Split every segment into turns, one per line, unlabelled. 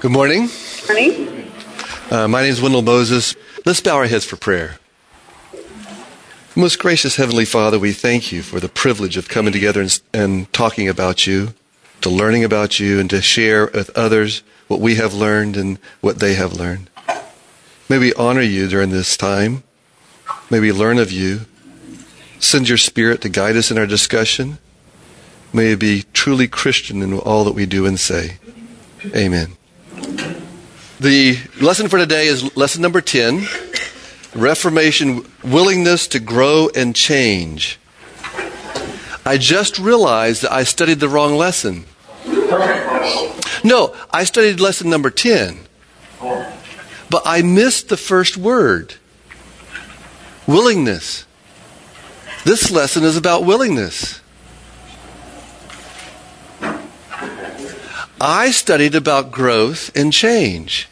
Good morning.
Morning.
Uh, my name is Wendell Moses. Let's bow our heads for prayer. Most gracious Heavenly Father, we thank you for the privilege of coming together and, and talking about you, to learning about you, and to share with others what we have learned and what they have learned. May we honor you during this time. May we learn of you. Send your Spirit to guide us in our discussion. May it be truly Christian in all that we do and say. Amen. The lesson for today is lesson number 10 Reformation Willingness to Grow and Change. I just realized that I studied the wrong lesson. No, I studied lesson number 10. But I missed the first word willingness. This lesson is about willingness. I studied about growth and change.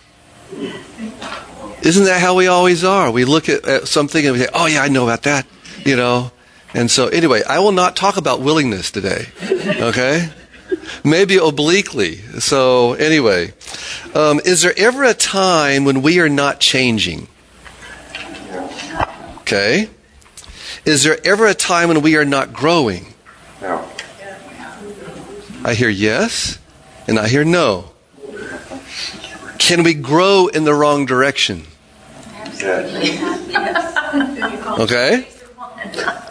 Isn't that how we always are? We look at, at, something and we say, oh, yeah, I know about that, you know? And so, anyway, I will not talk about willingness today, okay? Maybe obliquely. So, anyway, um, is there ever a time when we are not changing? Okay. Is there ever a time when we are not growing?
No.
I hear yes, and I hear no. Can we grow in the wrong direction? Okay?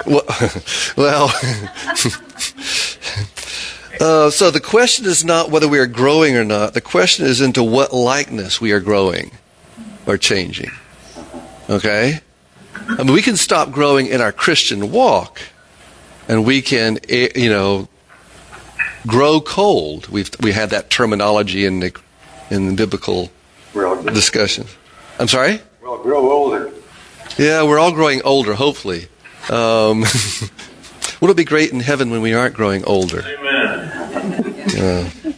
Well, well uh, so the question is not whether we are growing or not. The question is into what likeness we are growing or changing. Okay? I mean, we can stop growing in our Christian walk, and we can, eh, you know, grow cold. We've we had that terminology in the in the biblical
We'll,
discussion. I'm sorry.
we'll grow older.
Yeah, we're all growing older. Hopefully, um, will it be great in heaven when we aren't growing older?
Amen.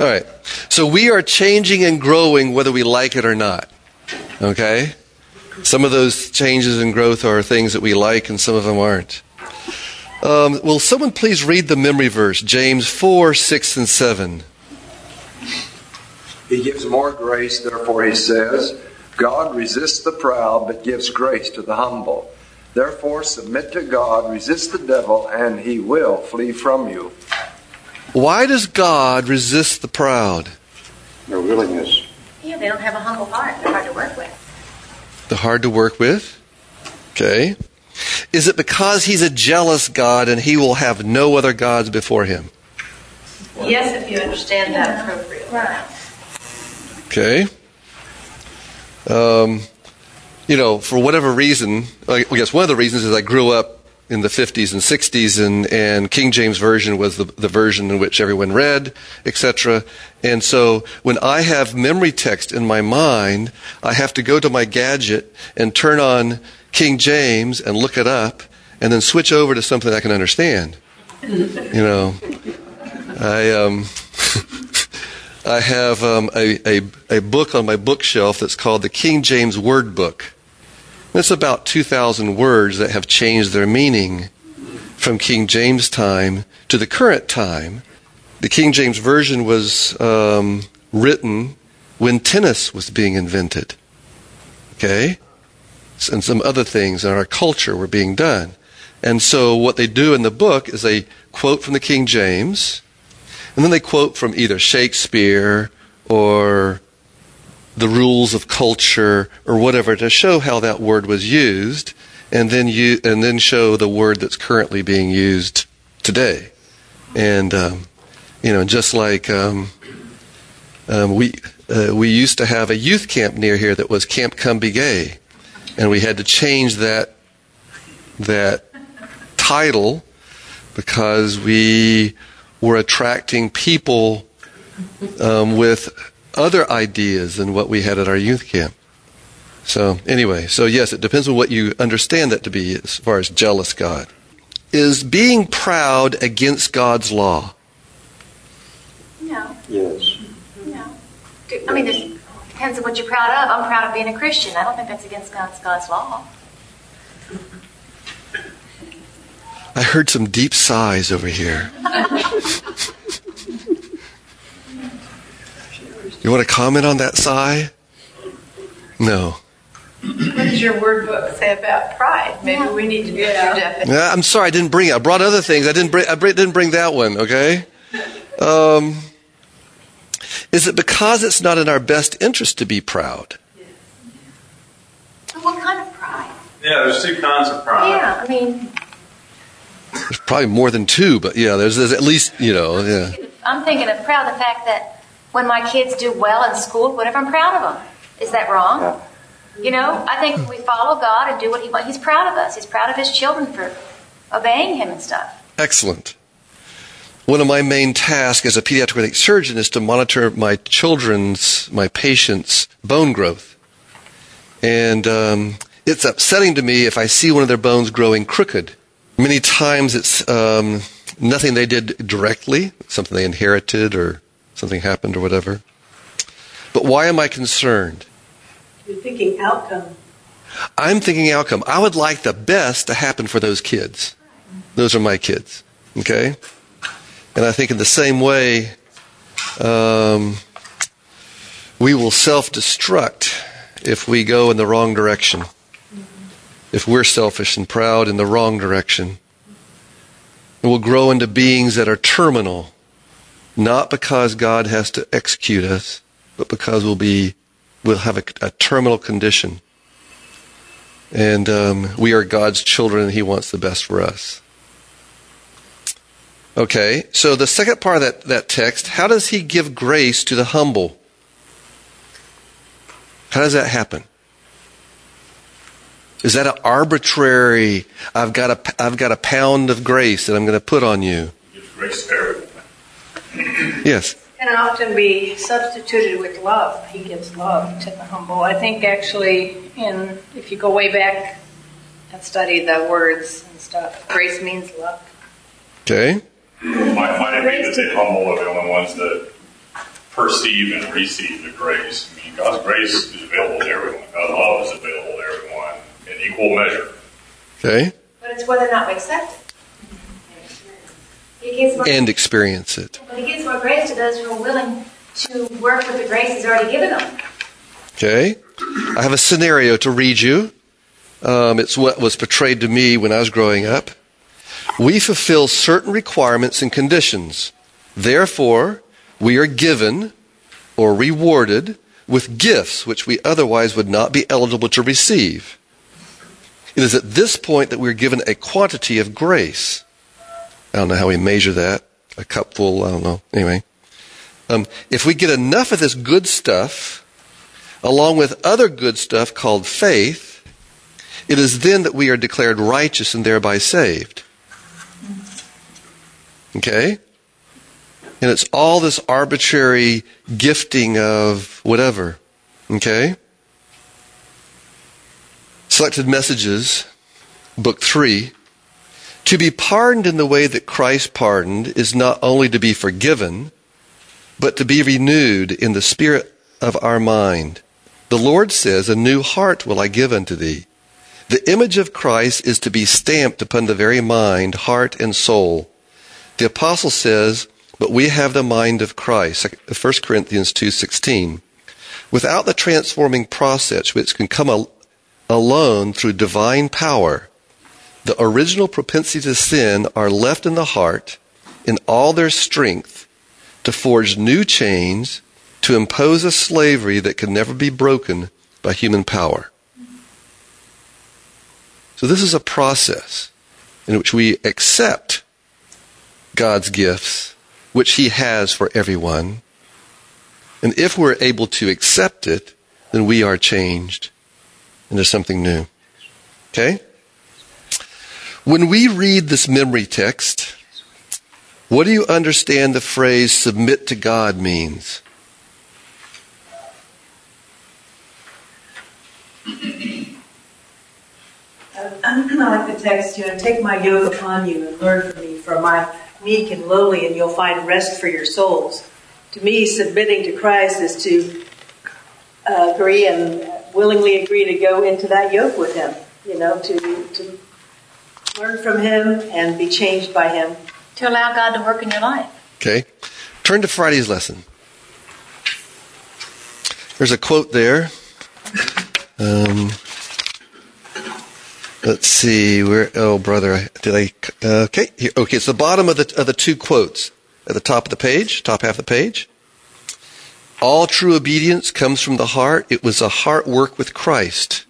All right. So we are changing and growing whether we like it or not. Okay? Some of those changes and growth are things that we like and some of them aren't. Um, will someone please read the memory verse, James 4, 6, and 7?
He gives more grace, therefore he says, God resists the proud, but gives grace to the humble. Therefore submit to God, resist the devil, and he will flee from you.
Why does God resist the proud?
Their willingness.
Yeah, they don't have a humble heart. They're hard to work with.
The hard to work with? Okay. Is it because he's a jealous God and he will have no other gods before him?
Yes, if you understand that appropriately. Right.
Okay. Um, you know, for whatever reason, I guess one of the reasons is I grew up in the 50s and 60s, and, and King James Version was the, the version in which everyone read, etc. And so when I have memory text in my mind, I have to go to my gadget and turn on King James and look it up, and then switch over to something I can understand. You know, I um, I have um, a, a, a book on my bookshelf that's called the King James Word Book. It's about 2,000 words that have changed their meaning from King James time to the current time. The King James Version was um, written when tennis was being invented. Okay? And some other things in our culture were being done. And so what they do in the book is they quote from the King James, and then they quote from either Shakespeare or the rules of culture or whatever to show how that word was used and then you and then show the word that's currently being used today and um, you know just like um, um, we uh, we used to have a youth camp near here that was Camp Cumby-Gay and we had to change that that title because we were attracting people um, with other ideas than what we had at our youth camp. So, anyway, so yes, it depends on what you understand that to be as far as jealous God. Is being proud against God's law?
No,
Yes.
no. I mean, it depends on what you're proud of. I'm proud of being a Christian. I don't think that's against God's, God's law.
I heard some deep sighs over here. You want to comment on that sigh? No.
What does your word book say about pride? Maybe
Yeah.
we need to get your definition.
I'm sorry, I didn't bring it. I brought other things. I didn't bring. I didn't bring that one. Okay. Um, is it because it's not in our best interest to be proud?
What kind of pride?
Yeah, there's two kinds of pride.
Yeah, I mean,
There's probably more than two, but yeah, there's, there's at least you know. Yeah.
I'm thinking of proud the fact that when my kids do well in school, whatever, I'm proud of them. Is that wrong? You know, I think we follow God and do what He wants. He's proud of us. He's proud of His children for obeying Him and stuff.
Excellent. One of my main tasks as a pediatric surgeon is to monitor my children's, my patients' bone growth. And um, it's upsetting to me if I see one of their bones growing crooked. Many times it's um, nothing they did directly, something they inherited or something happened or whatever. But why am I concerned?
You're thinking outcome.
I'm thinking outcome. I would like the best to happen for those kids. Those are my kids. Okay? And I think in the same way, um, we will self destruct if we go in the wrong direction. If we're selfish and proud in the wrong direction. And we'll grow into beings that are terminal, not because God has to execute us, but because we'll be, we'll have a, a terminal condition. And um, we are God's children, and He wants the best for us. Okay, so the second part of that, that text, how does He give grace to the humble? How does that happen? Is that an arbitrary, I've got a, I've got a pound of grace that I'm going to put on you?
Gives grace to everyone.
Yes.
Can often be substituted with love. He gives love to the humble. I think actually, in if you go way back and study the words and stuff, grace means love.
Okay.
Might, might it be that the humble are the only ones that perceive and receive the grace? I mean, God's grace is available to everyone. God's love is available to everyone in equal measure.
Okay.
But it's whether or not we accept it. More,
And experience it.
but He gives more grace to those who are willing to work with the grace He's already given them.
Okay. I have a scenario to read you. Um, it's what was portrayed to me when I was growing up. We fulfill certain requirements and conditions. Therefore, we are given or rewarded with gifts which we otherwise would not be eligible to receive. It is at this point that we're given a quantity of grace. I don't know how we measure that. A cupful, I don't know. Anyway. Um, if we get enough of this good stuff, along with other good stuff called faith, it is then that we are declared righteous and thereby saved. Okay? And it's all this arbitrary gifting of whatever. Okay? Selected Messages, Book 3. To be pardoned in the way that Christ pardoned is not only to be forgiven, but to be renewed in the spirit of our mind. The Lord says, A new heart will I give unto thee. The image of Christ is to be stamped upon the very mind, heart, and soul. The apostle says, But we have the mind of Christ. 1 uh, Corinthians 2.16. Without the transforming process which can come al- alone through divine power, the original propensities to sin are left in the heart in all their strength to forge new chains, to impose a slavery that can never be broken by human power. So this is a process in which we accept God's gifts, which He has for everyone. And if we're able to accept it, then we are changed into something new. Okay? When we read this memory text, what do you understand the phrase submit to God means?
I like the text, you know, take my yoke upon you and learn from me, for my meek and lowly, and you'll find rest for your souls. To me, submitting to Christ is to uh, agree and willingly agree to go into that yoke with Him, you know, to, to learn from Him and be changed by Him.
To allow God to work in your life.
Okay? Turn to Friday's lesson. There's a quote there. Um, let's see where. Oh, brother, did I? Uh, okay, here, okay. It's the bottom of the of the two quotes at the top of the page, top half of the page. All true obedience comes from the heart. It was a heart work with Christ.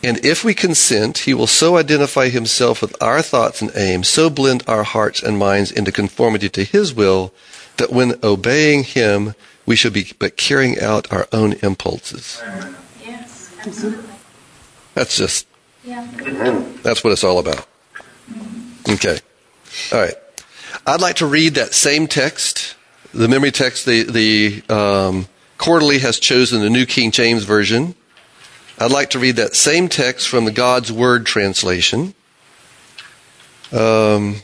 And if we consent, he will so identify himself with our thoughts and aims, so blend our hearts and minds into conformity to his will, that when obeying him, we shall be but carrying out our own impulses.
Yes, absolutely.
That's just,
Yeah.
that's what it's all about. Okay. All right. I'd like to read that same text, the memory text. The, the um, quarterly has chosen the New King James Version. I'd like to read that same text from the God's Word translation. Um,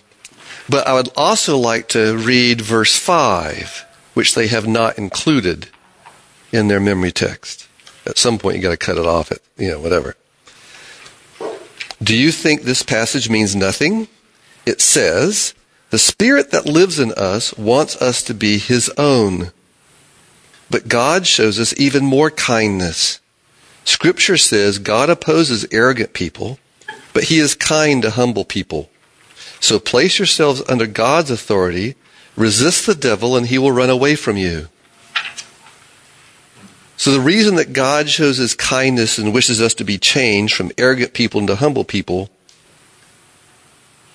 but I would also like to read verse 5, which they have not included in their memory text. At some point, you got to cut it off. At you know, whatever. Do you think this passage means nothing? It says, "The Spirit that lives in us wants us to be His own." But God shows us even more kindness. Scripture says God opposes arrogant people, but He is kind to humble people. So place yourselves under God's authority, resist the devil, and he will run away from you. So the reason that God shows his kindness and wishes us to be changed from arrogant people into humble people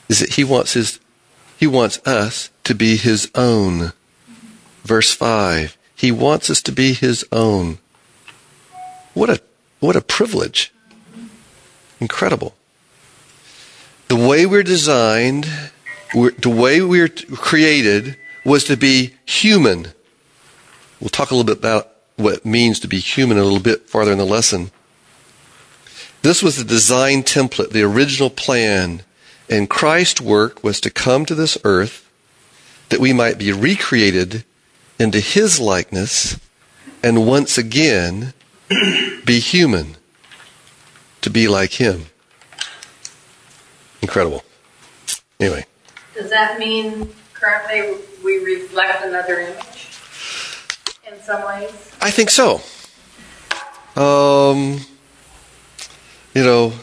is that he wants his he wants us to be his own. Verse 5. He wants us to be his own. What a what a privilege. Incredible the way we're designed, we're, the way we're created was to be human. We'll talk a little bit about what it means to be human a little bit farther in the lesson. This was the design template, the original plan, and Christ's work was to come to this earth that we might be recreated into his likeness and once again be human, to be like him. Incredible. Anyway,
Does that mean currently we reflect another image in some ways?
I think so. Um, you know,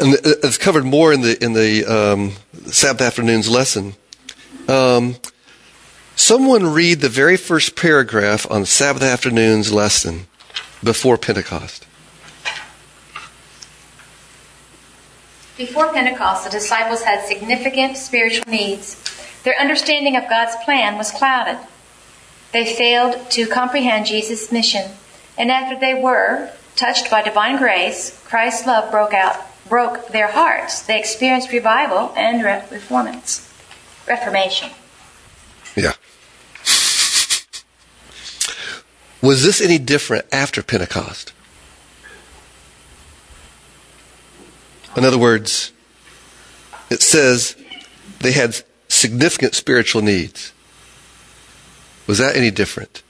and it's covered more in the in the um, Sabbath afternoon's lesson. Um, someone read the very first paragraph on Sabbath afternoon's lesson before Pentecost.
Before Pentecost, the disciples had significant spiritual needs. Their understanding of God's plan was clouded. They failed to comprehend Jesus' mission. And after they were touched by divine grace, Christ's love broke out, broke their hearts. They experienced revival and reformance, reformation.
Yeah. Was this any different after Pentecost? In other words, it says they had significant spiritual needs. Was that any different?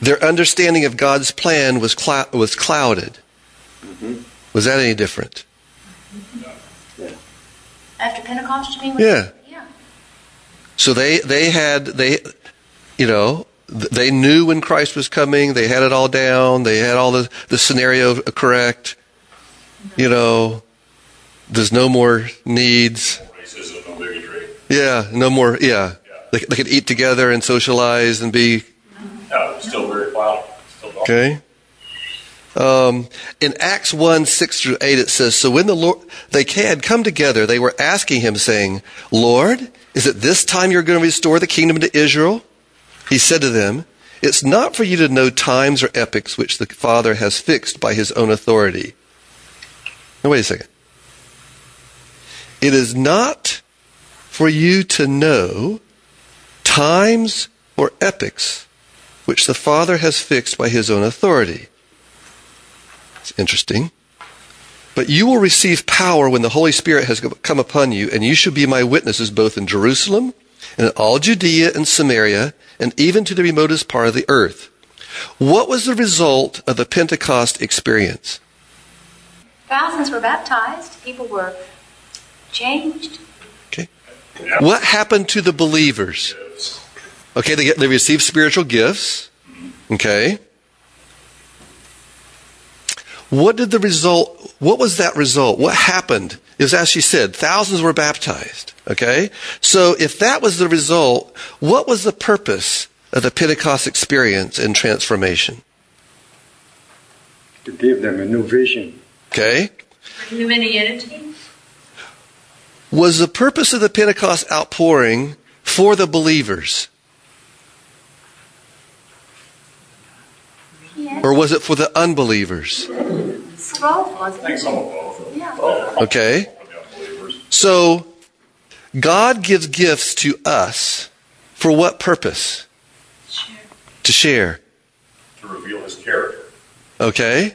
Their understanding of God's plan was, clou- was clouded. Mm-hmm. Was that any different?
After Pentecost, you mean?
Yeah.
Yeah.
So they, they had, they, you know, th- they knew when Christ was coming. They had it all down. They had all the, the scenario correct. Mm-hmm. You know, there's no more needs.
Racism, no bigotry.
Yeah, no more, yeah. They, they could eat together and socialize and be,
No, still very wild. Still
okay? Um, in Acts 1, 6 through 8, it says, So when the Lord, they had come together, they were asking him, saying, Lord, is it this time you're going to restore the kingdom to Israel? He said to them, It's not for you to know times or epochs which the Father has fixed by his own authority. Now, wait a second. It is not for you to know times or epochs which the Father has fixed by his own authority. It's interesting. But you will receive power when the Holy Spirit has come upon you, and you shall be my witnesses both in Jerusalem and in all Judea and Samaria, and even to the remotest part of the earth. What was the result of the Pentecost experience?
Thousands were baptized. People were changed.
Okay. What happened to the believers? Okay, they, get, they receive spiritual gifts. Okay. What did the result, what was that result? What happened? It was as she said, thousands were baptized. Okay? So if that was the result, what was the purpose of the Pentecost experience and transformation?
To give them a new vision.
Okay?
Humanity?
Was the purpose of the Pentecost outpouring for the believers? Or was it for the unbelievers?
For both, wasn't it?
some of both.
Yeah.
Okay?
For the unbelievers.
So, God gives gifts to us for what purpose?
Sure.
To share.
To reveal his character.
Okay?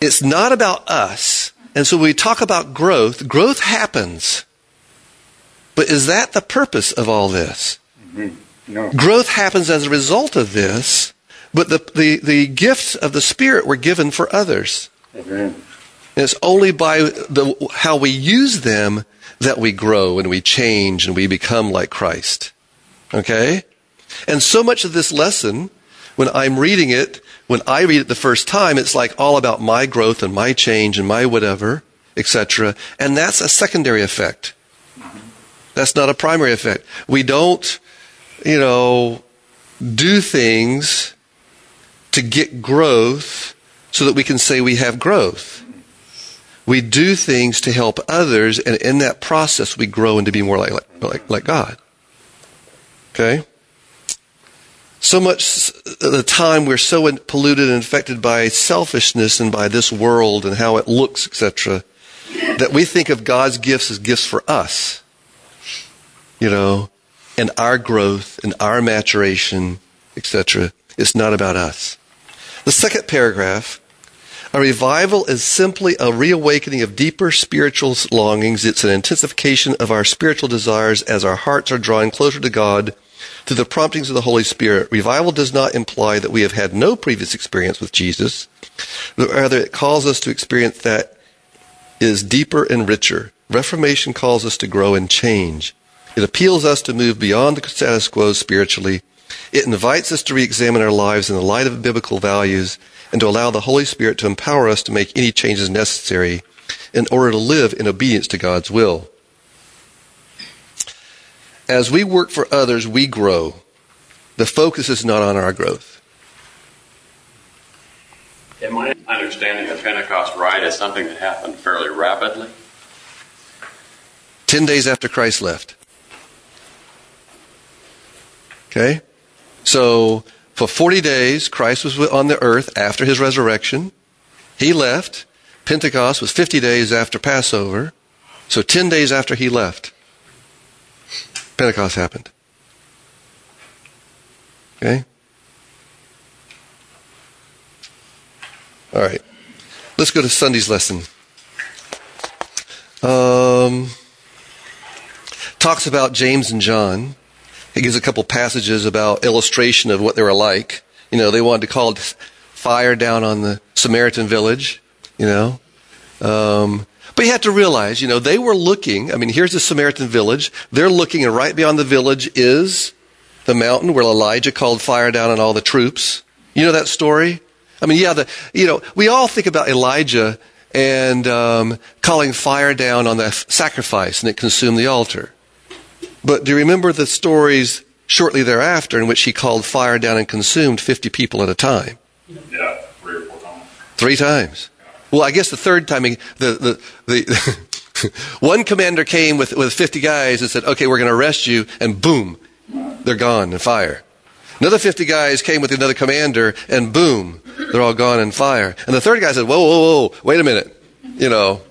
It's not about us. And so when we talk about growth, growth happens. But is that the purpose of all this? Mm-hmm.
No.
Growth happens as a result of this, but the, the, the gifts of the Spirit were given for others.
Amen.
And it's only by the, how we use them that we grow and we change and we become like Christ. Okay? And so much of this lesson, when I'm reading it, when I read it the first time, it's like all about my growth and my change and my whatever, etc. And that's a secondary effect. That's not a primary effect. We don't, you know, do things to get growth so that we can say we have growth. We do things to help others, and in that process, we grow and to be more like, like, like God. Okay? So much of the time we're so polluted and infected by selfishness and by this world and how it looks, etc., that we think of God's gifts as gifts for us. You know, and our growth and our maturation, etc. It's not about us. The second paragraph a revival is simply a reawakening of deeper spiritual longings. It's an intensification of our spiritual desires as our hearts are drawn closer to God through the promptings of the Holy Spirit. Revival does not imply that we have had no previous experience with Jesus. Rather, it calls us to experience that is deeper and richer. Reformation calls us to grow and change. It appeals us to move beyond the status quo spiritually. It invites us to re-examine our lives in the light of biblical values and to allow the Holy Spirit to empower us to make any changes necessary in order to live in obedience to God's will. As we work for others, we grow. The focus is not on our growth.
Am I understanding the Pentecost right as something that happened fairly rapidly?
Ten days after Christ left. Okay? So, for 40 days, Christ was on the earth after his resurrection. He left. Pentecost was 50 days after Passover. So 10 days after he left, Pentecost happened. Okay? All right. Let's go to Sunday's lesson. Um, talks about James and John. He gives a couple passages about illustration of what they were like. You know, they wanted to call fire down on the Samaritan village, you know. Um, but you have to realize, you know, they were looking. I mean, here's the Samaritan village. They're looking, and right beyond the village is the mountain where Elijah called fire down on all the troops. You know that story? I mean, yeah, the, you know, we all think about Elijah and um, calling fire down on the sacrifice and it consumed the altar. But do you remember the stories shortly thereafter in which he called fire down and consumed 50 people at a time?
Yeah, three or four times.
Three times. Well, I guess the third time, he, the, the, the one commander came with, with 50 guys and said, okay, we're going to arrest you, and boom, they're gone in fire. Another 50 guys came with another commander, and boom, they're all gone in fire. And the third guy said, whoa, whoa, whoa, wait a minute. You know,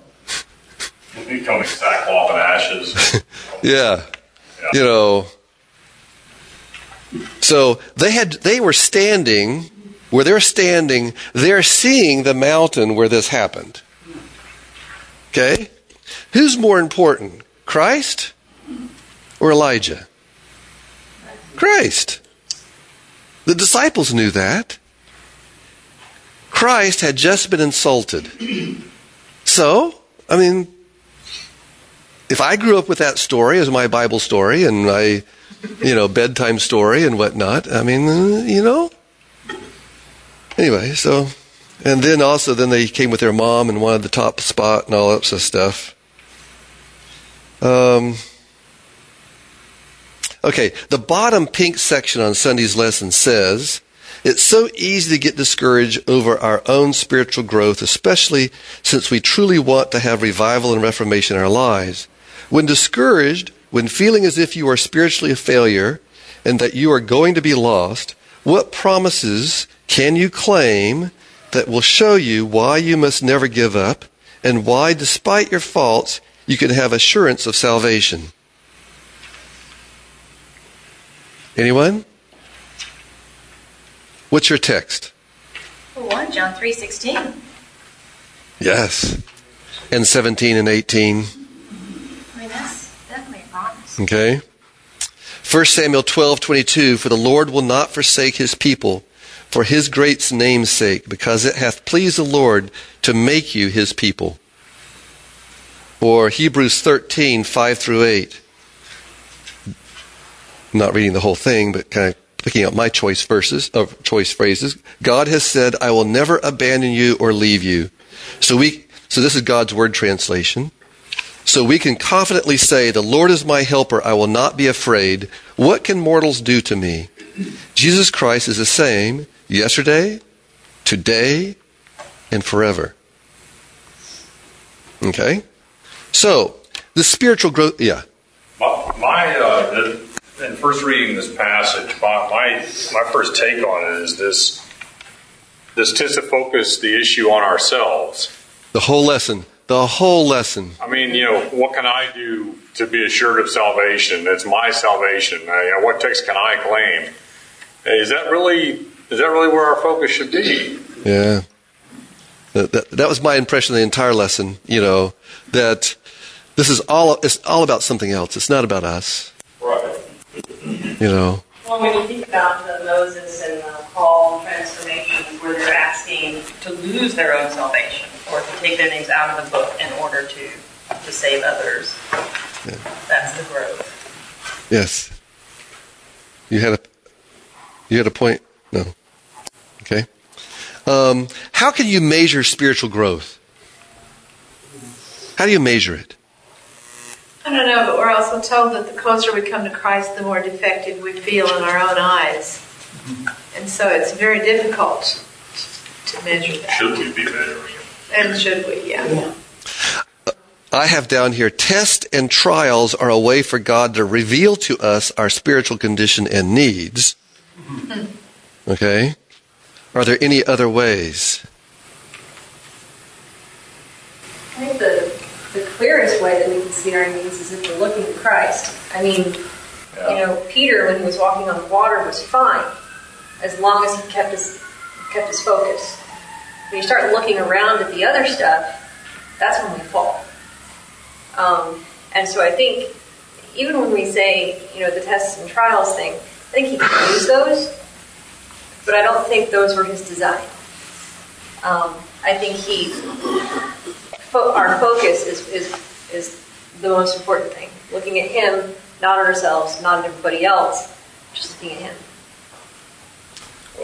me sackcloth and ashes.
yeah, you know. So they had, they were standing where they're standing, they're seeing the mountain where this happened. Okay? Who's more important, Christ or Elijah? Christ. The disciples knew that. Christ had just been insulted. So, I mean, if I grew up with that story as my Bible story and my, you know, bedtime story and whatnot. I mean, uh, you know. Anyway, so, and then also, then they came with their mom and wanted the top spot and all that sort of stuff. Um, okay, the bottom pink section on Sunday's lesson says, it's so easy to get discouraged over our own spiritual growth, especially since we truly want to have revival and reformation in our lives. When discouraged, when feeling as if you are spiritually a failure and that you are going to be lost, what promises can you claim that will show you why you must never give up and why, despite your faults, you can have assurance of salvation? Anyone? What's your text?
Well, one, John 3.16.
Yes. And 17 and 18.
I mean, that's definitely a promise.
Okay. 1 Samuel 12:22 For the Lord will not forsake his people for his great name's sake because it hath pleased the Lord to make you his people. Or Hebrews 13:5 through 8. I'm not reading the whole thing but kind of picking up my choice verses or choice phrases. God has said, "I will never abandon you or leave you." So we so this is God's word translation. So we can confidently say, The Lord is my helper, I will not be afraid. What can mortals do to me? Jesus Christ is the same yesterday, today, and forever. Okay? So, the spiritual growth, yeah.
My, my uh, in first reading this passage, my, my my first take on it is this: this tends to focus the issue on ourselves.
The whole lesson. The whole lesson.
I mean, you know, what can I do to be assured of salvation? It's my salvation. Uh, you know, what text can I claim? Is that really is that really where our focus should be?
Yeah. That, that, that was my impression of the entire lesson, you know, that this is all, it's all about something else. It's not about us,
Right.
you know.
Well, when you think about the Moses and the Paul transformations where they're asking to lose their own salvation or to take their names out of the book in order to, to save others, that's the growth.
Yes. You had a, you had a point? No. Okay. Um, how can you measure spiritual growth? How do you measure it?
I don't know, but we're also told that the closer we come to Christ, the more defective we feel in our own eyes. And so it's very difficult to measure that.
Should we be measuring it?
And should we? Yeah.
I have down here tests and trials are a way for God to reveal to us our spiritual condition and needs. Hmm. Okay? Are there any other ways?
I think the, the clearest way that we can see our needs is if we're looking to Christ. I mean, you know, Peter, when he was walking on the water, was fine as long as he kept his kept his focus. When you start looking around at the other stuff, that's when we fall. Um, and so I think even when we say, you know, the tests and trials thing, I think he can use those, but I don't think those were his design. Um, I think he fo- our focus is, is, is the most important thing. Looking at Him, not at ourselves, not at everybody else, just looking at Him.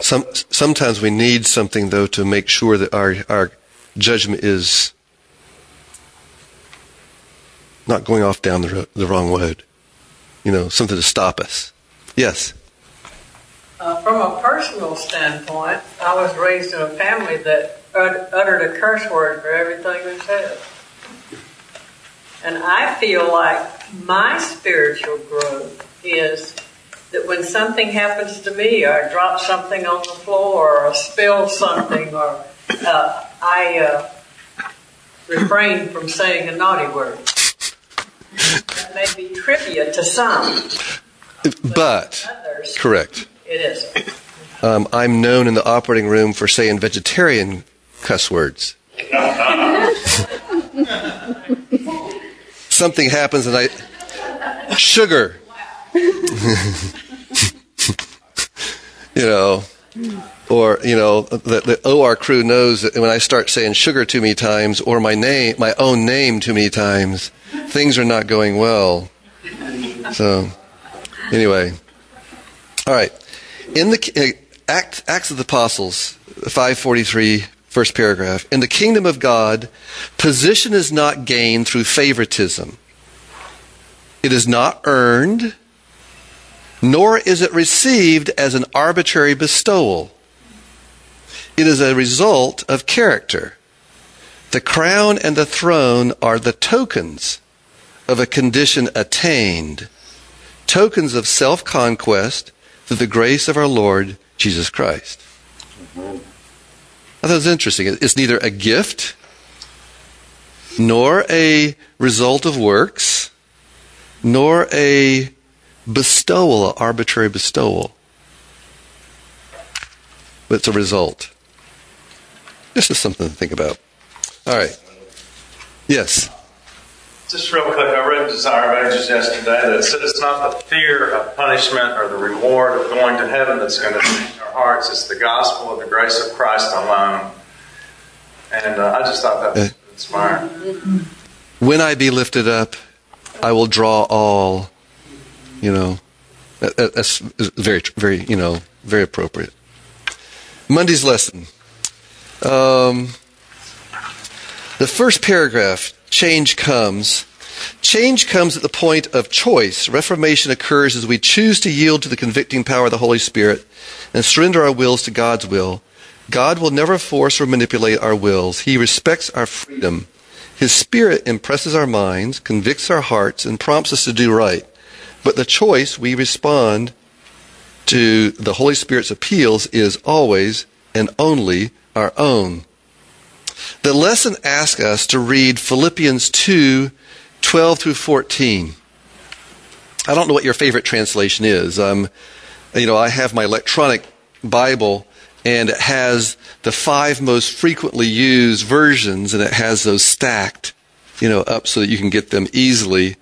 Some, sometimes we need something, though, to make sure that our, our judgment is not going off down the, ro- the wrong road. You know, something to stop us. Yes.
Uh, from a personal standpoint, I was raised in a family that ut- uttered a curse word for everything they said. And I feel like my spiritual growth is that when something happens to me, or I drop something on the floor, or I spill something, or uh, I uh, refrain from saying a naughty word. That may be trivia to some,
But,
others
correct.
it isn't.
Um, I'm known in the operating room for saying vegetarian cuss words. Something happens and I. Sugar. you know. Or, you know, the, the OR crew knows that when I start saying sugar too many times or my name, my own name too many times, things are not going well. So, Anyway, all right. In the uh, Act, Acts of the Apostles, 543, first paragraph. In the kingdom of God, position is not gained through favoritism. It is not earned, nor is it received as an arbitrary bestowal. It is a result of character. The crown and the throne are the tokens of a condition attained, tokens of self conquest through the grace of our Lord Jesus Christ. I thought it was interesting. It's neither a gift nor a result of works nor a bestowal, arbitrary bestowal. But it's a result. This is something to think about. All right. Yes.
Just real quick, I read Desire of Ages yesterday that said it's not the fear of punishment or the reward of going to heaven that's going to change our hearts. It's the gospel of the grace of Christ alone. And uh, I just thought that was inspiring.
When I be lifted up, I will draw all. You know, that, that's very, very, you know, very appropriate. Monday's lesson. Um, the first paragraph change comes. Change comes at the point of choice. Reformation occurs as we choose to yield to the convicting power of the Holy Spirit and surrender our wills to God's will. God will never force or manipulate our wills. He respects our freedom. His Spirit impresses our minds, convicts our hearts, and prompts us to do right. But the choice we respond to the Holy Spirit's appeals is always and only our own. The lesson asks us to read Philippians 2 12 through 14. I don't know what your favorite translation is. Um, you know, I have my electronic Bible, and it has the five most frequently used versions, and it has those stacked, you know, up so that you can get them easily.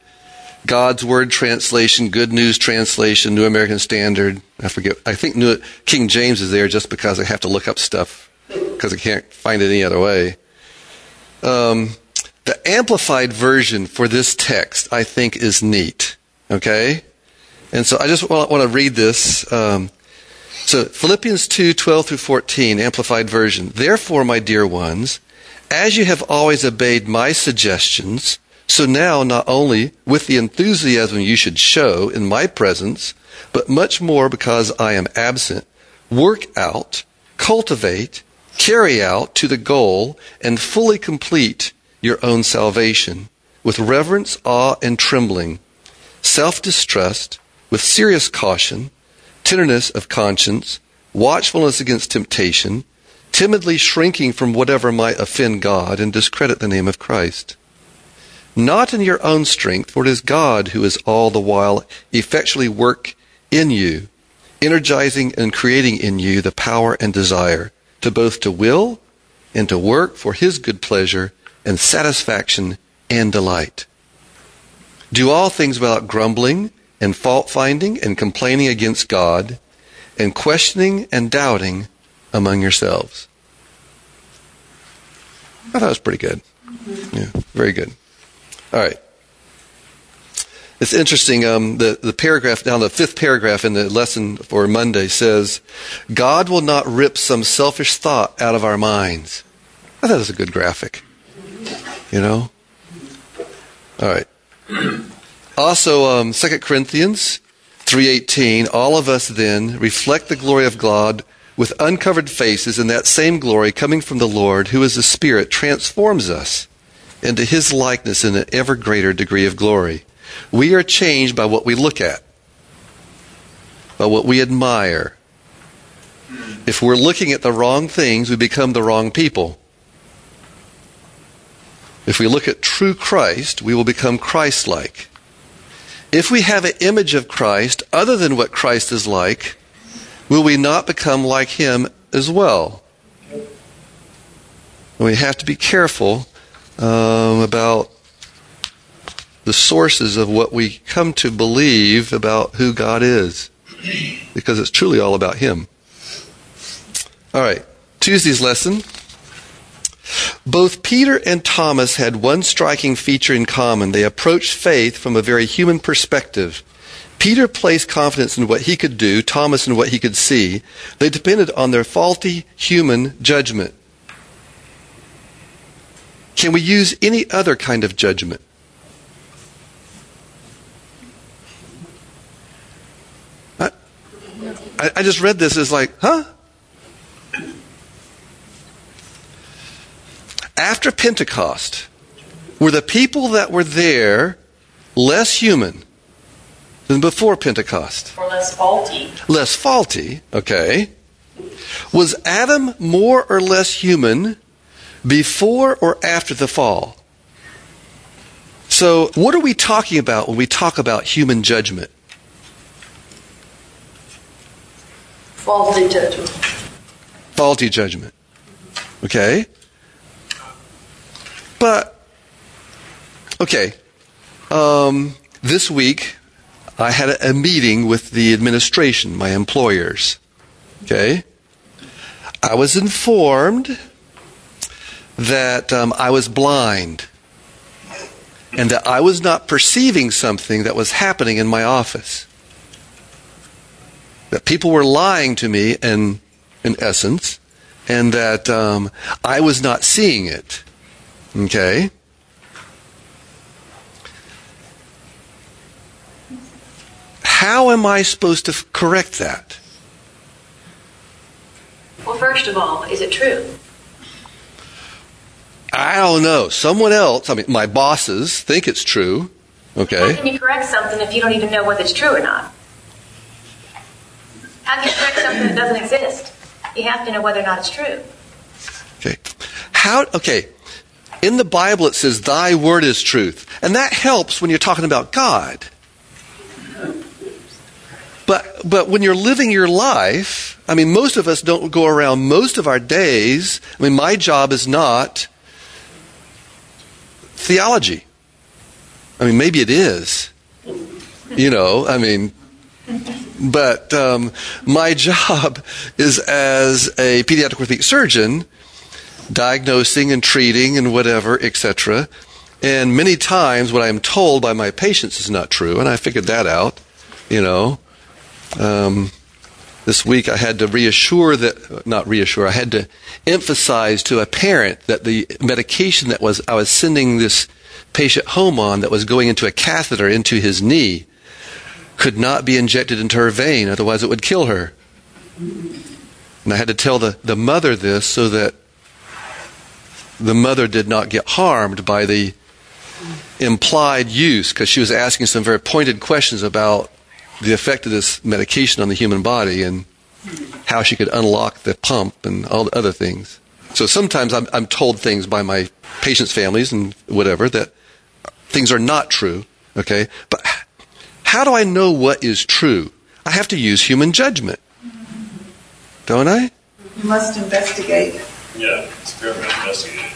God's Word translation, Good News translation, New American Standard. I forget. I think New, King James is there just because I have to look up stuff because I can't find it any other way. Um, the amplified version for this text, I think, is neat. Okay? And so I just want, want to read this. Um, so Philippians 2 12 through 14, amplified version. Therefore, my dear ones, as you have always obeyed my suggestions, so now not only with the enthusiasm you should show in my presence, but much more because I am absent, work out, cultivate, carry out to the goal, and fully complete your own salvation with reverence, awe, and trembling, self distrust, with serious caution, tenderness of conscience, watchfulness against temptation, timidly shrinking from whatever might offend God and discredit the name of Christ. Not in your own strength, for it is God who is all the while effectually work in you, energizing and creating in you the power and desire to both to will and to work for his good pleasure and satisfaction and delight. Do all things without grumbling and fault finding and complaining against God and questioning and doubting among yourselves. I thought it was pretty good. Yeah, very good. All right. It's interesting. Um, the, the paragraph down, the fifth paragraph in the lesson for Monday says, God will not rip some selfish thought out of our minds. I thought it was a good graphic. You know? All right. Also, um, 2 Corinthians 3.18, all of us then reflect the glory of God with uncovered faces, and that same glory coming from the Lord, who is the Spirit, transforms us into his likeness in an ever greater degree of glory. We are changed by what we look at, by what we admire. If we're looking at the wrong things, we become the wrong people. If we look at true Christ, we will become Christ like. If we have an image of Christ other than what Christ is like, will we not become like him as well? We have to be careful um, about the sources of what we come to believe about who God is, because it's truly all about Him. All right, Tuesday's lesson. Both Peter and Thomas had one striking feature in common. They approached faith from a very human perspective. Peter placed confidence in what he could do, Thomas in what he could see. They depended on their faulty human judgment. Can we use any other kind of judgment? I just read this as like, huh? After Pentecost, were the people that were there less human than before Pentecost?
Or less faulty.
Less faulty, okay. Was Adam more or less human before or after the fall? So, what are we talking about when we talk about human judgment?
Faulty judgment.
Faulty judgment. Okay? But, okay, um, this week I had a, meeting with the administration, my employers. Okay? I was informed that um, I was blind and that I was not perceiving something that was happening in my office. That people were lying to me, in, in essence, and that um, I was not seeing it. Okay? How am I supposed to f- correct that?
Well, first of all, is it true?
I don't know. Someone else, I mean, my bosses think it's true. Okay.
How can you correct something if you don't even know whether it's true or not? How can you correct something that doesn't exist? You have to know whether or not it's true.
Okay. How, okay. In the Bible it says, Thy word is truth. And that helps when you're talking about God. But, but when you're living your life, I mean, most of us don't go around most of our days. I mean, my job is not theology. I mean, maybe it is. You know, I mean, but um, my job is as a pediatric orthopedic surgeon, diagnosing and treating and whatever, etc. And many times, what I'm told by my patients is not true, and I figured that out. You know, um, this week I had to reassure that, not reassure, I had to emphasize to a parent that the medication that was I was sending this patient home on that was going into a catheter into his knee could not be injected into her vein, otherwise it would kill her. And I had to tell the, the mother this so that the mother did not get harmed by the implied use because she was asking some very pointed questions about the effect of this medication on the human body and how she could unlock the pump and all the other things. So sometimes I'm, I'm told things by my patients' families and whatever that things are not true, okay? But how do I know what is true? I have to use human judgment, don't I?
You must investigate.
Yeah, experiment investigating.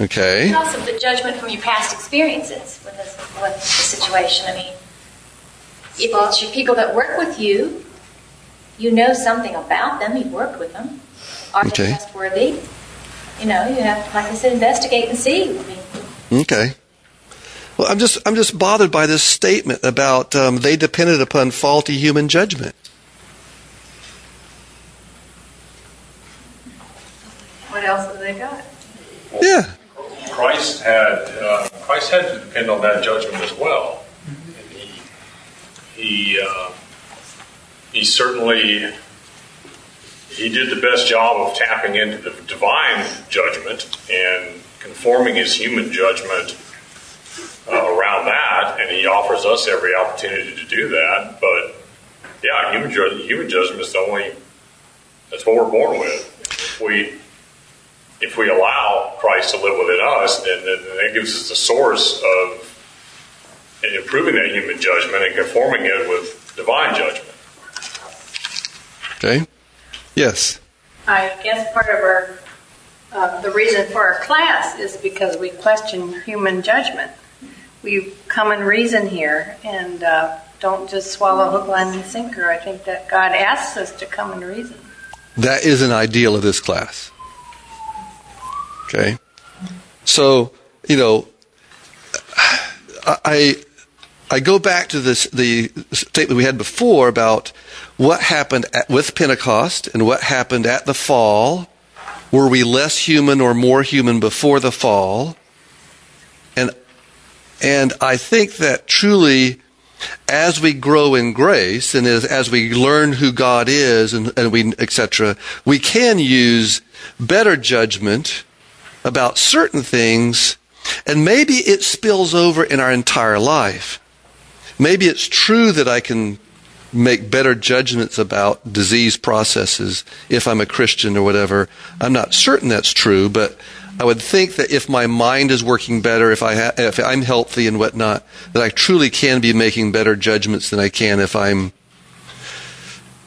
Okay.
And also the judgment from your past experiences with this, with the situation. I mean, if it's your people that work with you, you know something about them, you've worked with them. Are they trustworthy? You know, you have, like I said, investigate and see. I mean,
Okay. Well, I'm just I'm just bothered by this statement about um, they depended upon faulty human judgment.
What else have they got?
Yeah.
Christ had uh, Christ had to depend on that judgment as well. And he he uh, he certainly he did the best job of tapping into the divine judgment and conforming his human judgment around that, and he offers us every opportunity to do that. But yeah, human ju- human judgment is the only that's what we're born with. If we if we allow Christ to live within us, then, then that gives us the source of improving that human judgment and conforming it with divine judgment.
Okay. Yes.
I guess part of our, uh, the reason for our class is because we question human judgment. We come and reason here and uh, don't just swallow hook, line, and sinker. I think that God asks us to come and reason.
That is an ideal of this class. Okay. So, you know, I I go back to this the statement we had before about what happened at, with Pentecost and what happened at the fall. Were we less human or more human before the fall? And I think that truly as we grow in grace and as, as we learn who God is and, and we etc., we can use better judgment about certain things, and maybe it spills over in our entire life. Maybe it's true that I can make better judgments about disease processes if I'm a Christian or whatever. I'm not certain that's true, but I would think that if my mind is working better, if I ha- if I'm healthy and whatnot, that I truly can be making better judgments than I can if I'm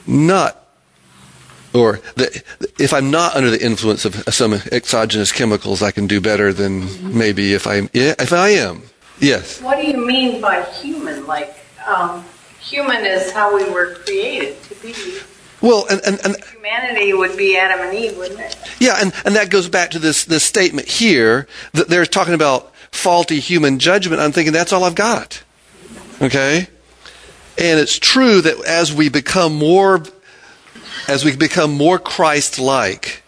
not, or that if I'm not under the influence of some exogenous chemicals, I can do better than maybe if I'm if I am. Yes.
What do you mean by human? Like, um, human is how we were created to be.
Well, and, and, and
Humanity would be Adam and Eve, wouldn't it?
Yeah, and, and that goes back to this, this statement here that they're talking about faulty human judgment. I'm thinking that's all I've got. Okay? And it's true that as we become more, as we become more Christ-like,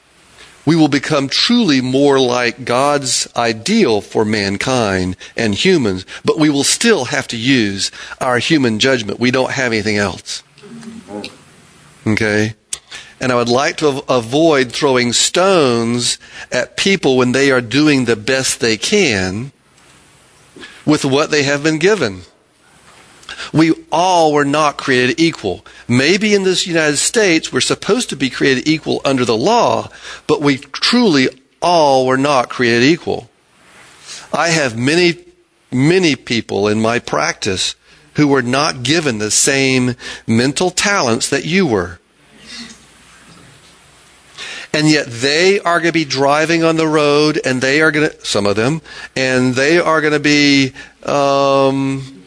we will become truly more like God's ideal for mankind and humans, but we will still have to use our human judgment. We don't have anything else. Okay? And I would like to avoid throwing stones at people when they are doing the best they can with what they have been given. We all were not created equal. Maybe in this United States we're supposed to be created equal under the law, but we truly all were not created equal. I have many, many people in my practice who were not given the same mental talents that you were. And yet they are going to be driving on the road and they are going to, some of them, and they are going to be um,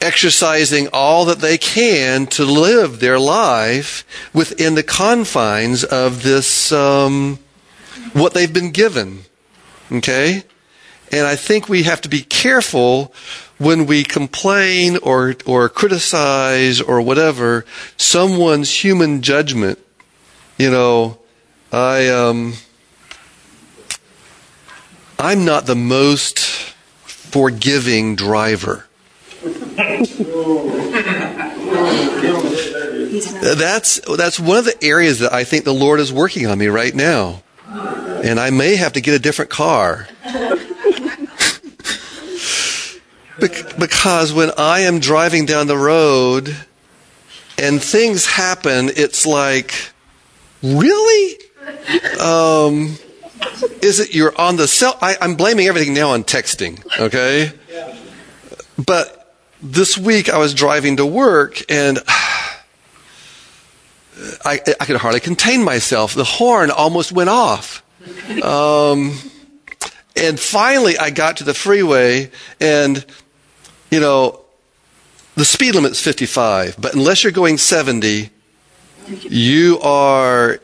exercising all that they can to live their life within the confines of this, um, what they've been given. Okay? And I think we have to be careful when we complain or, or criticize or whatever someone's human judgment. You know, I, um, I'm not the most forgiving driver. that's that's one of the areas that I think the Lord is working on me right now, and I may have to get a different car. because when I am driving down the road and things happen, it's like, really? Um, is it you're on the cell? I, I'm blaming everything now on texting, okay? But this week I was driving to work and I, I could hardly contain myself. The horn almost went off. Um, and finally I got to the freeway and, you know, the speed limit's 55, but unless you're going 70, you are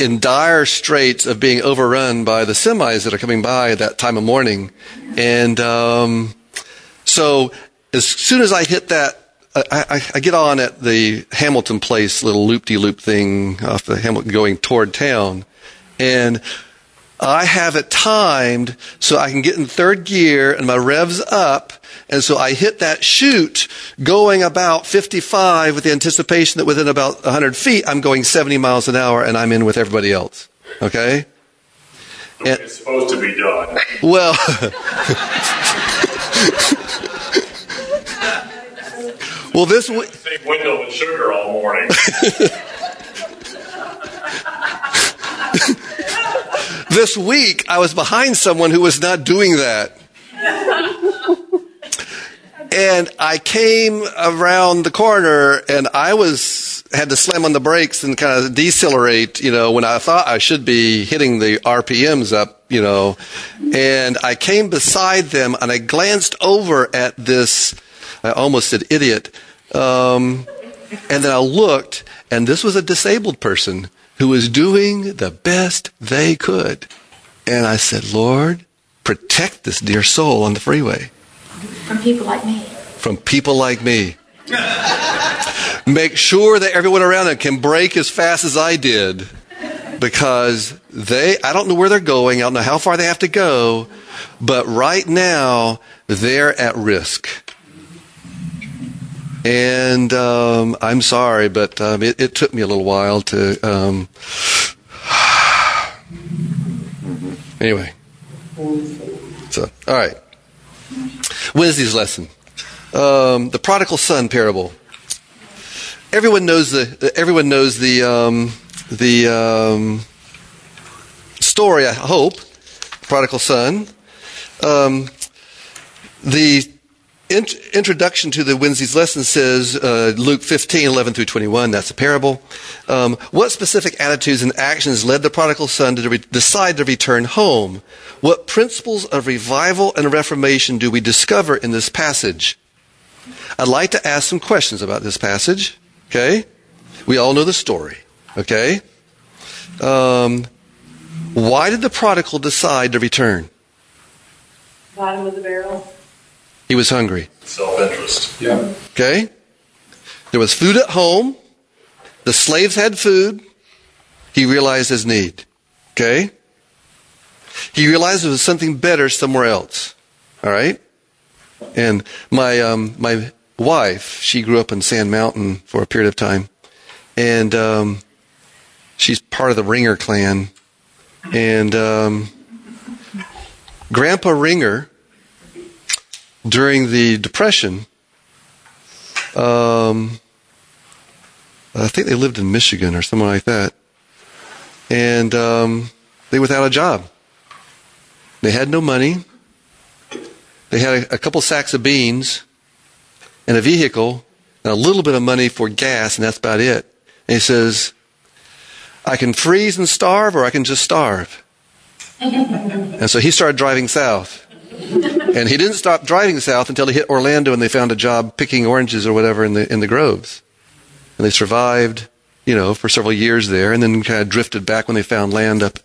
in dire straits of being overrun by the semis that are coming by at that time of morning. And um, so as soon as I hit that, I, I, I, get on at the Hamilton Place little loop-de-loop thing off the Hamilton going toward town, and I have it timed so I can get in third gear and my revs up, and so I hit that chute going about 55 with the anticipation that within about 100 feet I'm going 70 miles an hour and I'm in with everybody else. Okay?
And, it's supposed to be done.
Well. Well, this
w- same window with sugar all morning.
this week, I was behind someone who was not doing that. And I came around the corner and I was had to slam on the brakes and kind of decelerate, you know, when I thought I should be hitting the RPMs up, you know. And I came beside them and I glanced over at this I almost said idiot. Um, and then I looked, and this was a disabled person who was doing the best they could. And I said, Lord, protect this dear soul on the freeway.
From people like me.
from people like me. Make sure that everyone around them can break as fast as I did because they, I don't know where they're going. I don't know how far they have to go, but right now they're at risk. And um, I'm sorry, but um, it, it, took me a little while to. Um, anyway, so all right. Wednesday's lesson, um, the prodigal son parable. Everyone knows the. Everyone knows the um, the um, story. I hope, prodigal son. Um, the int- introduction to the Wednesday's lesson says uh, Luke 15, 11 through 21. That's a parable. Um, what specific attitudes and actions led the prodigal son to re- decide to return home? What principles of revival and reformation do we discover in this passage? I'd like to ask some questions about this passage. Okay? We all know the story. Okay? Um, why did the prodigal decide to return?
Bottom of the barrel.
He was hungry.
Self interest.
Yeah.
Okay? There was food at home. The slaves had food. He realized his need. Okay? He realized there was something better somewhere else. All right? And my, um, my wife, she grew up in Sand Mountain for a period of time. And um, she's part of the Ringer clan. And um, Grandpa Ringer during the Depression, um, I think they lived in Michigan or somewhere like that, and um, they were without a job. They had no money. They had a, a couple sacks of beans and a vehicle and a little bit of money for gas, and that's about it. And he says, I can freeze and starve, or I can just starve. and so he started driving south. And he didn't stop driving south until he hit Orlando and they found a job picking oranges or whatever in the, in the groves. And they survived, you know, for several years there and then kind of drifted back when they found land up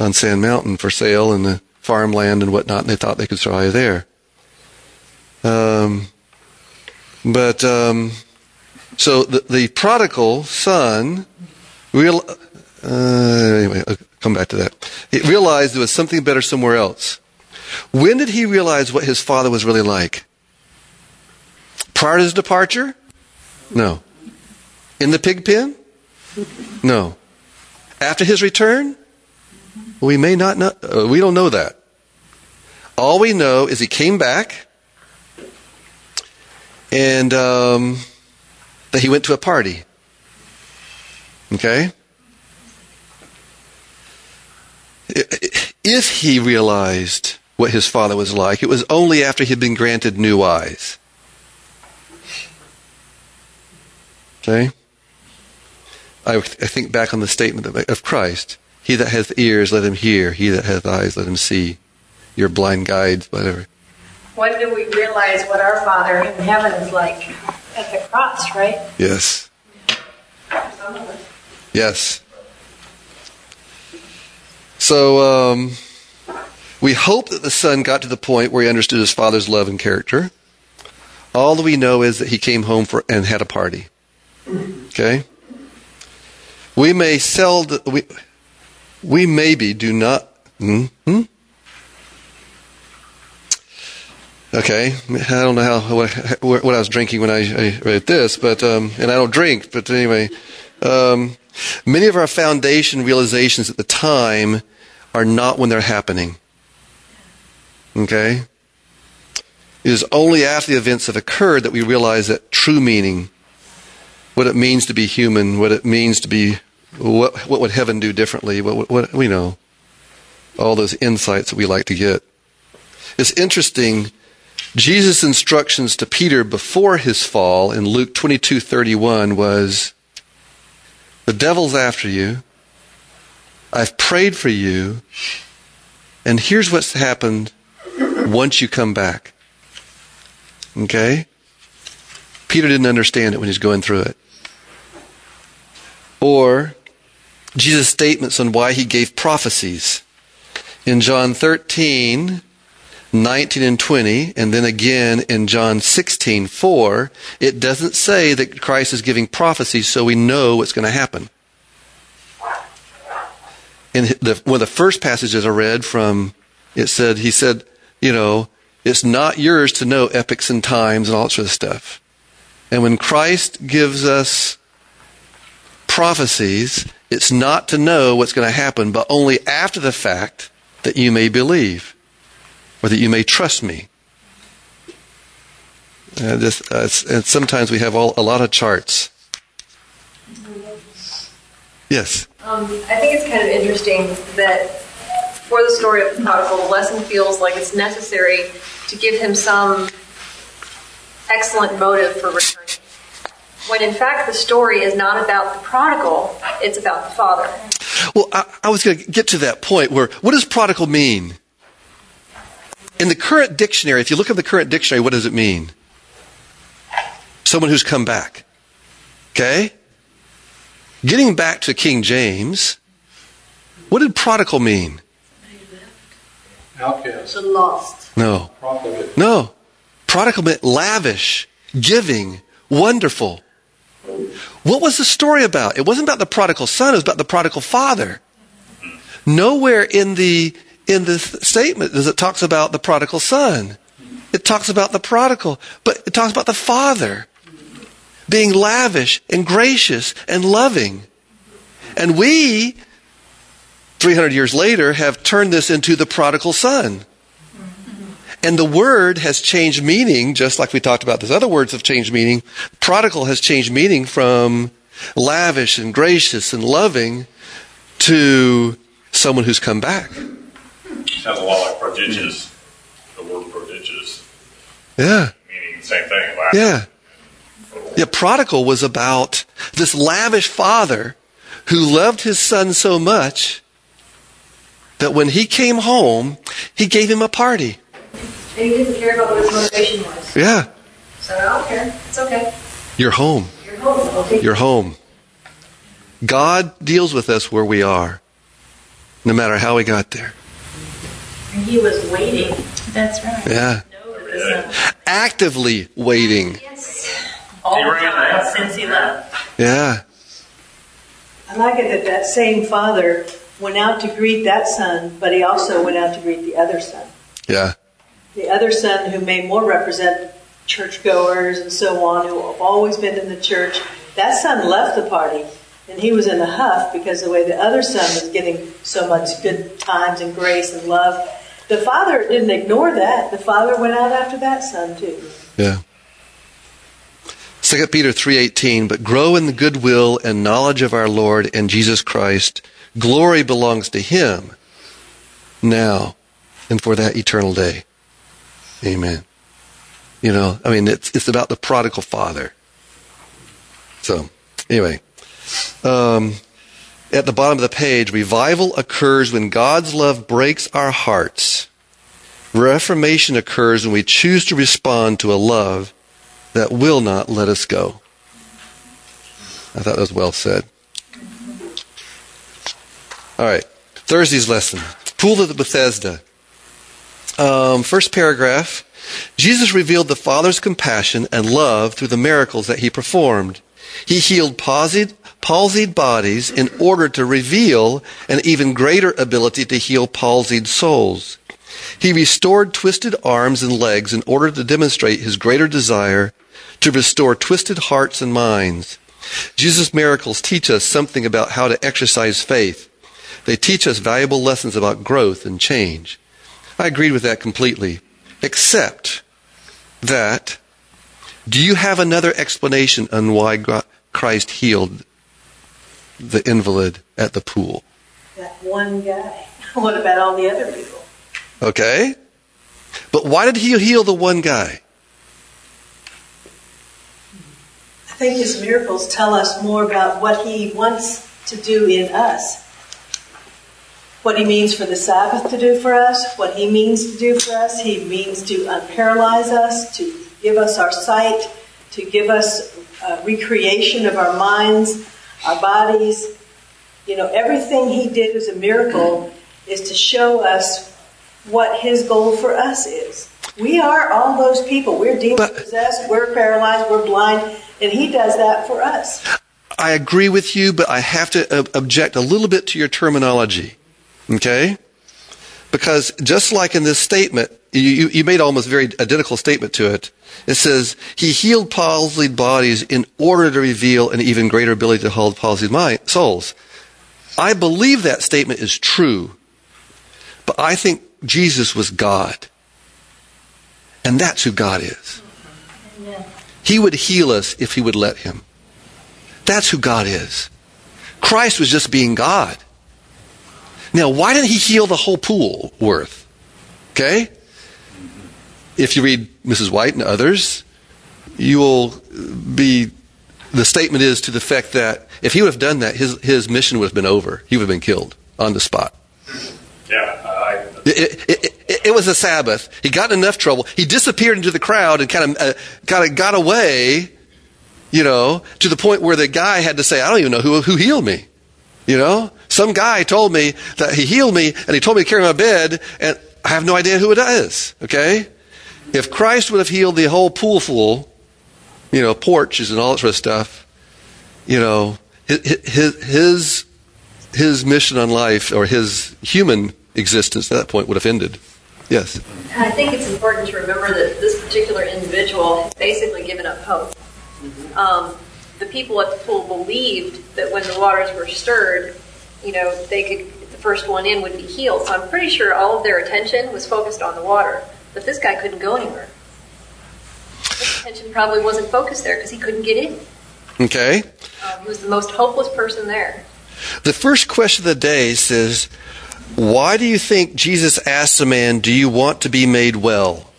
on Sand Mountain for sale and the farmland and whatnot, and they thought they could survive there. Um, but, um, so the, the prodigal son real, uh, anyway, I'll come back to that. He realized there was something better somewhere else. When did he realize what his father was really like? Prior to his departure? No. In the pig pen? No. After his return? We may not know. Uh, we don't know that. All we know is he came back and um, that he went to a party. Okay? If he realized what his father was like. It was only after he'd been granted new eyes. Okay? I, I think back on the statement of, of Christ He that hath ears, let him hear. He that hath eyes, let him see. Your blind guides, whatever.
When do we realize what our Father in heaven is like? At the cross, right?
Yes. Yes. So, um, we hope that the son got to the point where he understood his father's love and character. All that we know is that he came home for and had a party. Okay? We may sell the, we we maybe do not hmm? Okay, I don't know how what, what I was drinking when I, I read this, but um, and I don't drink, but anyway, um, many of our foundation realizations at the time are not when they're happening. Okay? It is only after the events have occurred that we realize that true meaning, what it means to be human, what it means to be, what, what would heaven do differently, what, what, we know. All those insights that we like to get. It's interesting. Jesus' instructions to Peter before his fall in Luke 22:31 was the devil's after you. I've prayed for you. And here's what's happened once you come back. Okay? Peter didn't understand it when he's going through it. Or Jesus' statements on why he gave prophecies. In John 13, 19 and 20, and then again in John 16, 4, it doesn't say that Christ is giving prophecies so we know what's going to happen. In the, one of the first passages I read from, it said, he said, you know, it's not yours to know epochs and times and all that sort of stuff. And when Christ gives us prophecies, it's not to know what's going to happen, but only after the fact that you may believe or that you may trust me. Uh, this, uh, and sometimes we have all, a lot of charts. Yes.
Um, I think it's kind of interesting that for the story of the prodigal, the lesson feels like it's necessary to give him some excellent motive for returning. When in fact the story is not about the prodigal, it's about the father.
Well, I, I was going to get to that point where what does prodigal mean? In the current dictionary, if you look at the current dictionary, what does it mean? Someone who's come back. Okay? Getting back to King James, what did prodigal mean?
Outcast.
lost.
No.
Profligate.
No. Prodigal meant lavish, giving, wonderful. What was the story about? It wasn't about the prodigal son, it was about the prodigal father. Nowhere in the in the statement does it talks about the prodigal son. It talks about the prodigal, but it talks about the father being lavish and gracious and loving. And we 300 years later have turned this into the prodigal son. And the word has changed meaning, just like we talked about. Those other words have changed meaning. Prodigal has changed meaning from lavish and gracious and loving to someone who's come back.
Sounds a lot like prodigious. The word prodigious,
Yeah.
meaning the same thing. Lack.
Yeah. Yeah, prodigal was about this lavish father who loved his son so much that when he came home, he gave him a party.
And he didn't care about what his motivation was.
Yeah.
So I don't care. It's okay.
You're home.
You're home. I'll
You're home. God deals with us where we are, no matter how we got there.
And he was waiting.
That's right.
Yeah.
Know
Actively waiting.
Yes.
all
the time since he left.
Yeah.
I like it that that same father went out to greet that son, but he also went out to greet the other son.
Yeah.
The other son, who may more represent churchgoers and so on, who have always been in the church, that son left the party and he was in a huff because the way the other son was getting so much good times and grace and love. The father didn't ignore that. The father went out after that son too.
Yeah. 2 Peter 3:18 but grow in the goodwill and knowledge of our Lord and Jesus Christ glory belongs to him now and for that eternal day amen you know i mean it's it's about the prodigal father so anyway um, at the bottom of the page revival occurs when god's love breaks our hearts reformation occurs when we choose to respond to a love that will not let us go. I thought that was well said. All right, Thursday's lesson Pool of the Bethesda. Um, first paragraph Jesus revealed the Father's compassion and love through the miracles that he performed. He healed palsied, palsied bodies in order to reveal an even greater ability to heal palsied souls. He restored twisted arms and legs in order to demonstrate his greater desire to restore twisted hearts and minds. Jesus' miracles teach us something about how to exercise faith. They teach us valuable lessons about growth and change. I agreed with that completely, except that do you have another explanation on why Christ healed the invalid at the pool?
That one guy. What about all the other people?
Okay? But why did he heal the one guy?
I think his miracles tell us more about what he wants to do in us. What he means for the Sabbath to do for us, what he means to do for us. He means to unparalyze us, to give us our sight, to give us a recreation of our minds, our bodies. You know, everything he did was a miracle is to show us what his goal for us is. We are all those people. We're demon possessed, we're paralyzed, we're blind, and he does that for us.
I agree with you, but I have to uh, object a little bit to your terminology. Okay? Because just like in this statement, you, you made almost very identical statement to it. It says, He healed palsied bodies in order to reveal an even greater ability to hold palsied mind, souls. I believe that statement is true, but I think Jesus was God. And that's who God is. He would heal us if He would let Him. That's who God is. Christ was just being God. Now, why didn't He heal the whole pool worth? Okay? If you read Mrs. White and others, you will be, the statement is to the effect that if he would have done that, his, his mission would have been over. He would have been killed on the spot.
Yeah, I,
It, it, it, it was a Sabbath. He got in enough trouble. He disappeared into the crowd and kind of, uh, kind of got away, you know, to the point where the guy had to say, I don't even know who, who healed me. You know, some guy told me that he healed me and he told me to carry my bed and I have no idea who it is. Okay? If Christ would have healed the whole pool full, you know, porches and all that sort of stuff, you know, his, his, his mission on life or his human existence at that point would have ended. Yes.
I think it's important to remember that this particular individual has basically given up hope. Um, the people at the pool believed that when the waters were stirred, you know, they could, the first one in would be healed. So I'm pretty sure all of their attention was focused on the water. But this guy couldn't go anywhere. His attention probably wasn't focused there because he couldn't get in.
Okay.
Um, he was the most hopeless person there.
The first question of the day says, Why do you think Jesus asked a man, Do you want to be made well?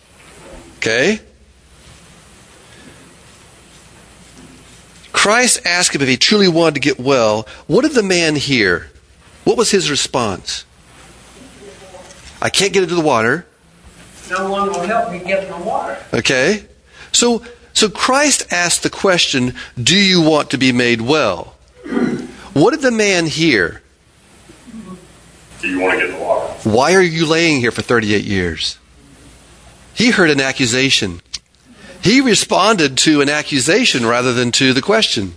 Okay? Christ asked him if he truly wanted to get well. What did the man hear? What was his response? I can't get into the water.
No one will help me get in the water.
Okay? So, so Christ asked the question, Do you want to be made well? What did the man hear?
do you want to get in the water?
Why are you laying here for 38 years? He heard an accusation. He responded to an accusation rather than to the question.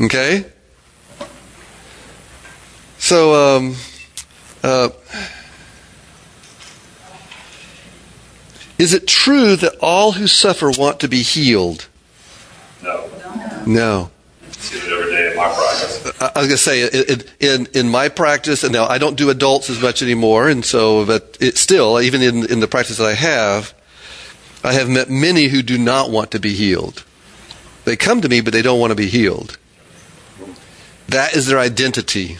Okay? So, um, uh, is it true that all who suffer want to be healed?
No.
No.
See it every day in my practice.
I I was going to say, it, it, in in my practice, and now I don't do adults as much anymore, and so, but it's still, even in in the practice that I have, I have met many who do not want to be healed. They come to me, but they don't want to be healed. That is their identity.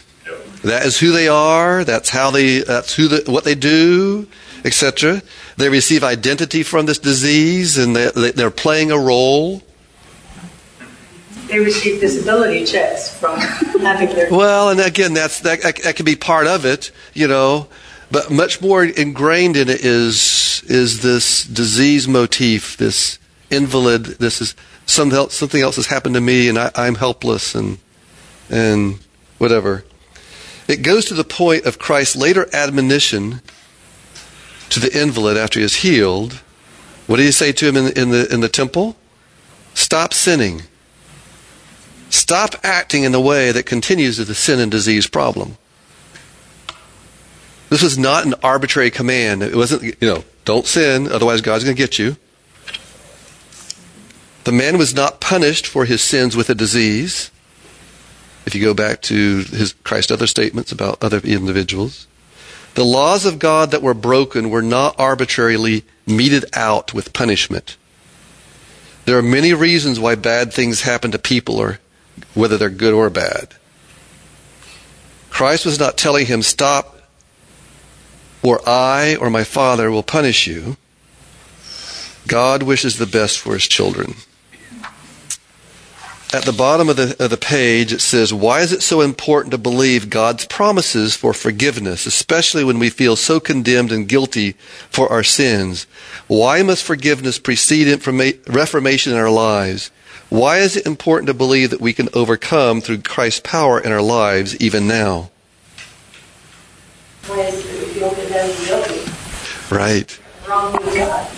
That is who they are. That's how they. That's who the, what they do, etc. They receive identity from this disease, and they, they- they're playing a role.
They receive disability checks from having their.
Well, and again, that's that, that, can be part of it, you know. But much more ingrained in it is is this disease motif, this invalid. This is some else, something else has happened to me, and I, I'm helpless, and and whatever. It goes to the point of Christ's later admonition to the invalid after he is healed. What did he say to him in, in the in the temple? Stop sinning. Stop acting in the way that continues the sin and disease problem. This was not an arbitrary command. It wasn't, you know, don't sin, otherwise God's going to get you. The man was not punished for his sins with a disease. If you go back to his Christ's other statements about other individuals, the laws of God that were broken were not arbitrarily meted out with punishment. There are many reasons why bad things happen to people, or whether they're good or bad. Christ was not telling him, stop, or I or my Father will punish you. God wishes the best for his children. At the bottom of the, of the page, it says, Why is it so important to believe God's promises for forgiveness, especially when we feel so condemned and guilty for our sins? Why must forgiveness precede informa- reformation in our lives? Why is it important to believe that we can overcome through Christ's power in our lives even now?
When you feel condemned and guilty.
Right.
wrong with God.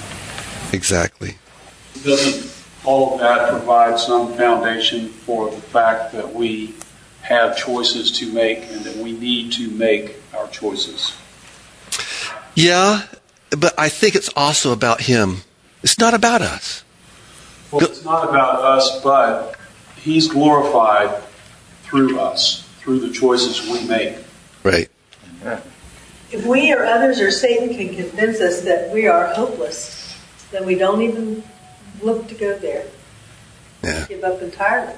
Exactly.
Doesn't all of that provides some foundation for the fact that we have choices to make and that we need to make our choices?
Yeah, but I think it's also about him. It's not about us.
Well, it's not about us, but He's glorified through us, through the choices we make.
Right.
If we or others or Satan can convince us that we are hopeless, then we don't even look to go there.
Yeah.
Give up entirely.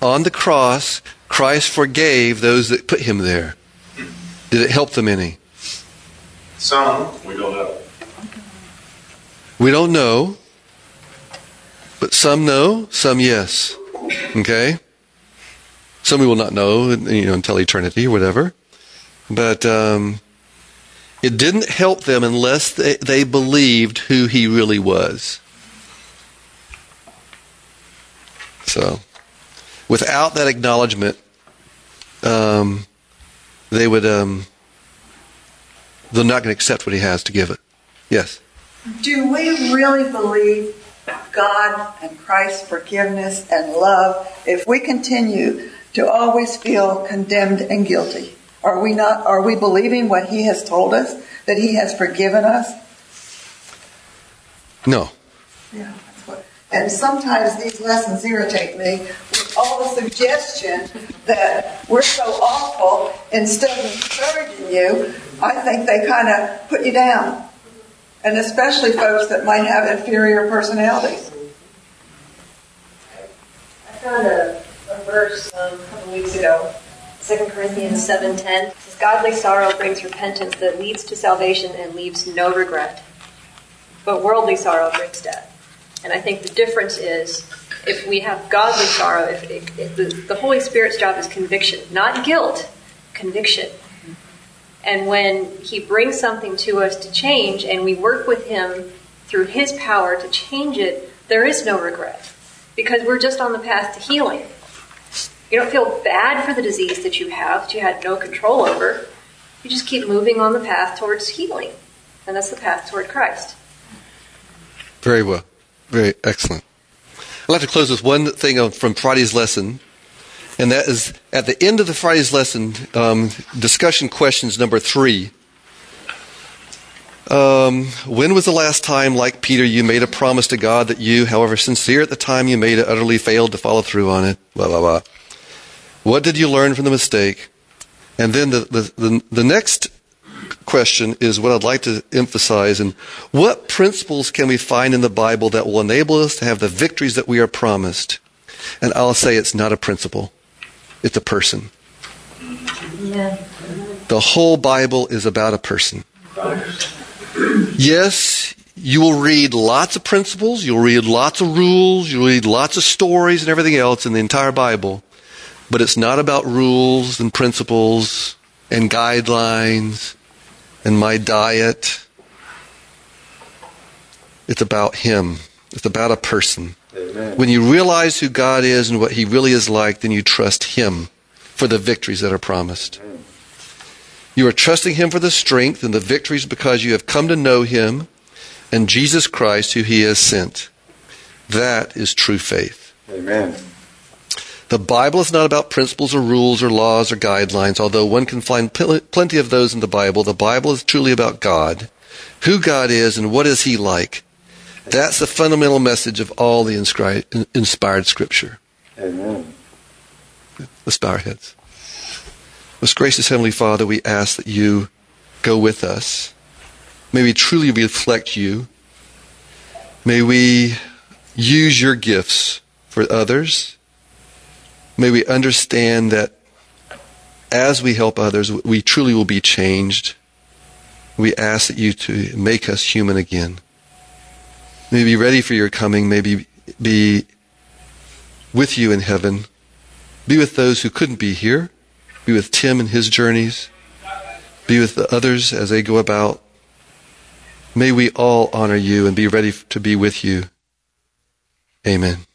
On the cross, Christ forgave those that put him there. Did it help them any?
Some, we don't know.
We don't know, but some know, some yes. Okay? Some we will not know, you know, until eternity or whatever. But um, it didn't help them unless they, they believed who he really was. So, without that acknowledgement, um, they would um, they're not going to accept what he has to give it. Yes.
Do we really believe God and Christ's forgiveness and love if we continue to always feel condemned and guilty? Are we not are we believing what he has told us that he has forgiven us?
No.
Yeah, that's what. And sometimes these lessons irritate me with all the suggestion that we're so awful. Instead of encouraging you, I think they kind of put you down. And especially folks that might have inferior personalities.
I found a, a verse um, a couple weeks ago, 2 Corinthians 7.10. Says, Godly sorrow brings repentance that leads to salvation and leaves no regret. But worldly sorrow brings death. And I think the difference is if we have godly sorrow, if, if, if the, the Holy Spirit's job is conviction, not guilt, conviction. And when He brings something to us to change and we work with Him through His power to change it, there is no regret because we're just on the path to healing. You don't feel bad for the disease that you have, that you had no control over. You just keep moving on the path towards healing. And that's the path toward Christ.
Very well. Very excellent. I'd like to close with one thing from Friday's lesson, and that is at the end of the Friday's lesson, um, discussion questions number three. Um, when was the last time, like Peter, you made a promise to God that you, however sincere at the time you made it, utterly failed to follow through on it? Blah, blah, blah. What did you learn from the mistake? And then the, the, the, the next question is what I'd like to emphasize and what principles can we find in the Bible that will enable us to have the victories that we are promised? And I'll say it's not a principle. It's a person.
Yeah.
The whole Bible is about a person. Yes, you will read lots of principles, you'll read lots of rules, you'll read lots of stories and everything else in the entire Bible, but it's not about rules and principles and guidelines and my diet. It's about Him. It's about a person.
Amen.
When you realize who God is and what He really is like, then you trust Him for the victories that are promised. You are trusting Him for the strength and the victories because you have come to know Him and Jesus Christ, who He has sent. That is true faith.
Amen.
The Bible is not about principles or rules or laws or guidelines, although one can find pl- plenty of those in the Bible. The Bible is truly about God, who God is, and what is He like. That's the fundamental message of all the inscri- inspired Scripture.
Amen.
Let's bow our heads. Most gracious Heavenly Father, we ask that you go with us. May we truly reflect you. May we use your gifts for others. May we understand that as we help others, we truly will be changed. We ask that you to make us human again. May we be ready for your coming. May we be with you in heaven. Be with those who couldn't be here. Be with Tim and his journeys. Be with the others as they go about. May we all honor you and be ready to be with you. Amen.